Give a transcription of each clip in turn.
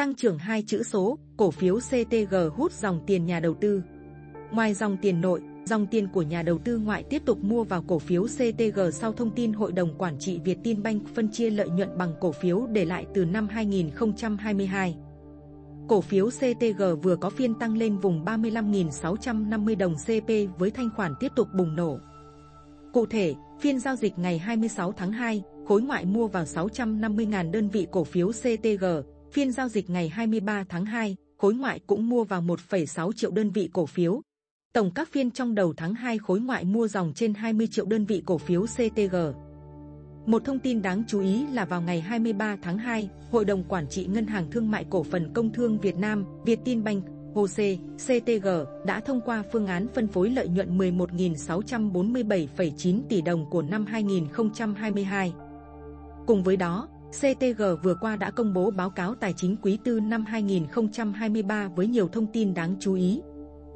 tăng trưởng hai chữ số, cổ phiếu CTG hút dòng tiền nhà đầu tư. Ngoài dòng tiền nội, dòng tiền của nhà đầu tư ngoại tiếp tục mua vào cổ phiếu CTG sau thông tin Hội đồng Quản trị Vietinbank phân chia lợi nhuận bằng cổ phiếu để lại từ năm 2022. Cổ phiếu CTG vừa có phiên tăng lên vùng 35.650 đồng CP với thanh khoản tiếp tục bùng nổ. Cụ thể, phiên giao dịch ngày 26 tháng 2, khối ngoại mua vào 650.000 đơn vị cổ phiếu CTG, phiên giao dịch ngày 23 tháng 2, khối ngoại cũng mua vào 1,6 triệu đơn vị cổ phiếu. Tổng các phiên trong đầu tháng 2 khối ngoại mua dòng trên 20 triệu đơn vị cổ phiếu CTG. Một thông tin đáng chú ý là vào ngày 23 tháng 2, Hội đồng Quản trị Ngân hàng Thương mại Cổ phần Công thương Việt Nam, Vietinbank, HOSE, CTG đã thông qua phương án phân phối lợi nhuận 11.647,9 tỷ đồng của năm 2022. Cùng với đó, CTG vừa qua đã công bố báo cáo tài chính quý tư năm 2023 với nhiều thông tin đáng chú ý.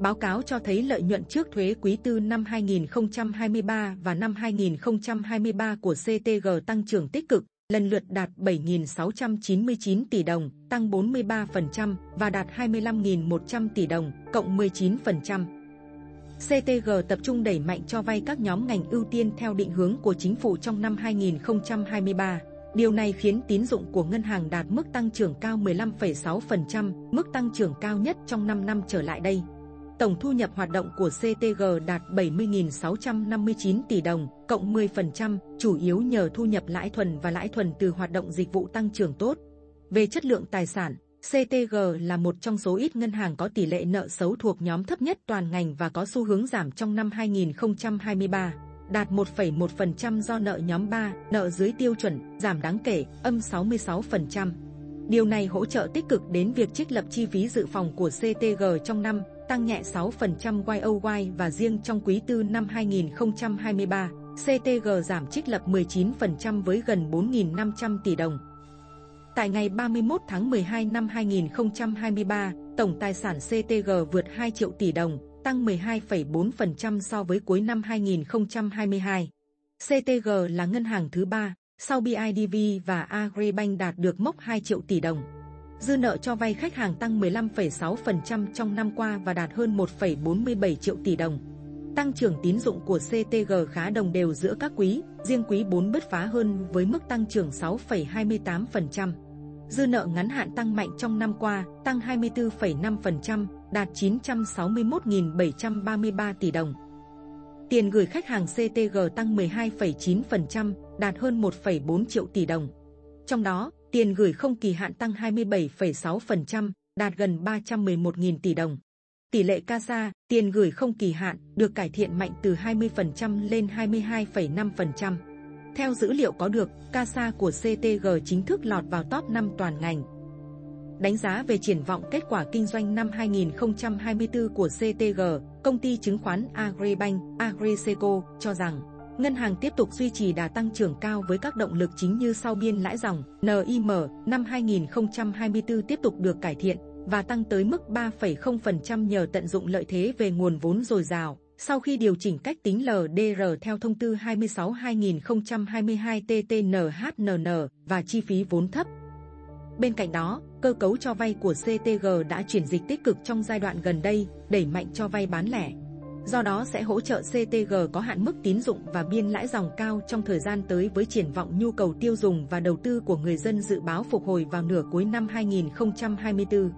Báo cáo cho thấy lợi nhuận trước thuế quý tư năm 2023 và năm 2023 của CTG tăng trưởng tích cực, lần lượt đạt 7.699 tỷ đồng, tăng 43% và đạt 25.100 tỷ đồng, cộng 19%. CTG tập trung đẩy mạnh cho vay các nhóm ngành ưu tiên theo định hướng của chính phủ trong năm 2023. Điều này khiến tín dụng của ngân hàng đạt mức tăng trưởng cao 15,6%, mức tăng trưởng cao nhất trong 5 năm trở lại đây. Tổng thu nhập hoạt động của CTG đạt 70.659 tỷ đồng, cộng 10%, chủ yếu nhờ thu nhập lãi thuần và lãi thuần từ hoạt động dịch vụ tăng trưởng tốt. Về chất lượng tài sản, CTG là một trong số ít ngân hàng có tỷ lệ nợ xấu thuộc nhóm thấp nhất toàn ngành và có xu hướng giảm trong năm 2023, đạt 1,1% do nợ nhóm 3, nợ dưới tiêu chuẩn, giảm đáng kể, âm 66%. Điều này hỗ trợ tích cực đến việc trích lập chi phí dự phòng của CTG trong năm, tăng nhẹ 6% YOY và riêng trong quý tư năm 2023, CTG giảm trích lập 19% với gần 4.500 tỷ đồng. Tại ngày 31 tháng 12 năm 2023, tổng tài sản CTG vượt 2 triệu tỷ đồng, tăng 12,4% so với cuối năm 2022. CTG là ngân hàng thứ ba, sau BIDV và Agribank đạt được mốc 2 triệu tỷ đồng. Dư nợ cho vay khách hàng tăng 15,6% trong năm qua và đạt hơn 1,47 triệu tỷ đồng. Tăng trưởng tín dụng của CTG khá đồng đều giữa các quý, riêng quý 4 bứt phá hơn với mức tăng trưởng 6,28%. Dư nợ ngắn hạn tăng mạnh trong năm qua, tăng 24,5%, đạt 961.733 tỷ đồng. Tiền gửi khách hàng CTG tăng 12,9%, đạt hơn 1,4 triệu tỷ đồng. Trong đó, tiền gửi không kỳ hạn tăng 27,6%, đạt gần 311.000 tỷ đồng. Tỷ lệ CASA, tiền gửi không kỳ hạn, được cải thiện mạnh từ 20% lên 22,5%. Theo dữ liệu có được, CASA của CTG chính thức lọt vào top 5 toàn ngành. Đánh giá về triển vọng kết quả kinh doanh năm 2024 của CTG, công ty chứng khoán Agribank, Agriseco cho rằng ngân hàng tiếp tục duy trì đà tăng trưởng cao với các động lực chính như sau biên lãi dòng NIM năm 2024 tiếp tục được cải thiện và tăng tới mức 3,0% nhờ tận dụng lợi thế về nguồn vốn dồi dào. Sau khi điều chỉnh cách tính LDR theo thông tư 26-2022 TTNHNN và chi phí vốn thấp. Bên cạnh đó, cơ cấu cho vay của CTG đã chuyển dịch tích cực trong giai đoạn gần đây, đẩy mạnh cho vay bán lẻ. Do đó sẽ hỗ trợ CTG có hạn mức tín dụng và biên lãi dòng cao trong thời gian tới với triển vọng nhu cầu tiêu dùng và đầu tư của người dân dự báo phục hồi vào nửa cuối năm 2024.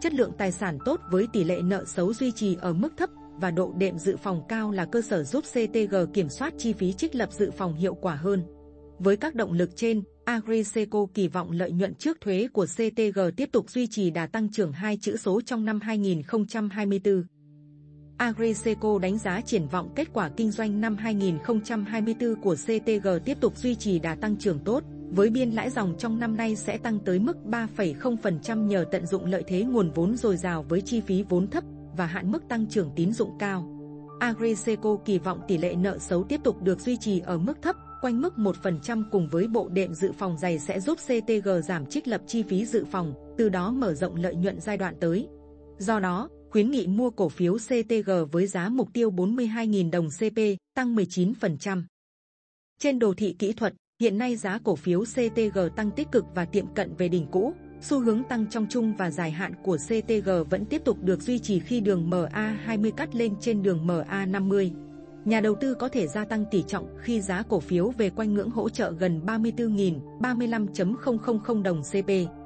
Chất lượng tài sản tốt với tỷ lệ nợ xấu duy trì ở mức thấp và độ đệm dự phòng cao là cơ sở giúp CTG kiểm soát chi phí trích lập dự phòng hiệu quả hơn. Với các động lực trên, Agriseco kỳ vọng lợi nhuận trước thuế của CTG tiếp tục duy trì đà tăng trưởng hai chữ số trong năm 2024. Agriseco đánh giá triển vọng kết quả kinh doanh năm 2024 của CTG tiếp tục duy trì đà tăng trưởng tốt, với biên lãi dòng trong năm nay sẽ tăng tới mức 3,0% nhờ tận dụng lợi thế nguồn vốn dồi dào với chi phí vốn thấp và hạn mức tăng trưởng tín dụng cao. Agriseco kỳ vọng tỷ lệ nợ xấu tiếp tục được duy trì ở mức thấp, quanh mức 1% cùng với bộ đệm dự phòng dày sẽ giúp CTG giảm trích lập chi phí dự phòng, từ đó mở rộng lợi nhuận giai đoạn tới. Do đó, khuyến nghị mua cổ phiếu CTG với giá mục tiêu 42.000 đồng CP, tăng 19%. Trên đồ thị kỹ thuật, hiện nay giá cổ phiếu CTG tăng tích cực và tiệm cận về đỉnh cũ. Xu hướng tăng trong chung và dài hạn của CTG vẫn tiếp tục được duy trì khi đường MA20 cắt lên trên đường MA50. Nhà đầu tư có thể gia tăng tỷ trọng khi giá cổ phiếu về quanh ngưỡng hỗ trợ gần 34.000, 35.000 đồng CP.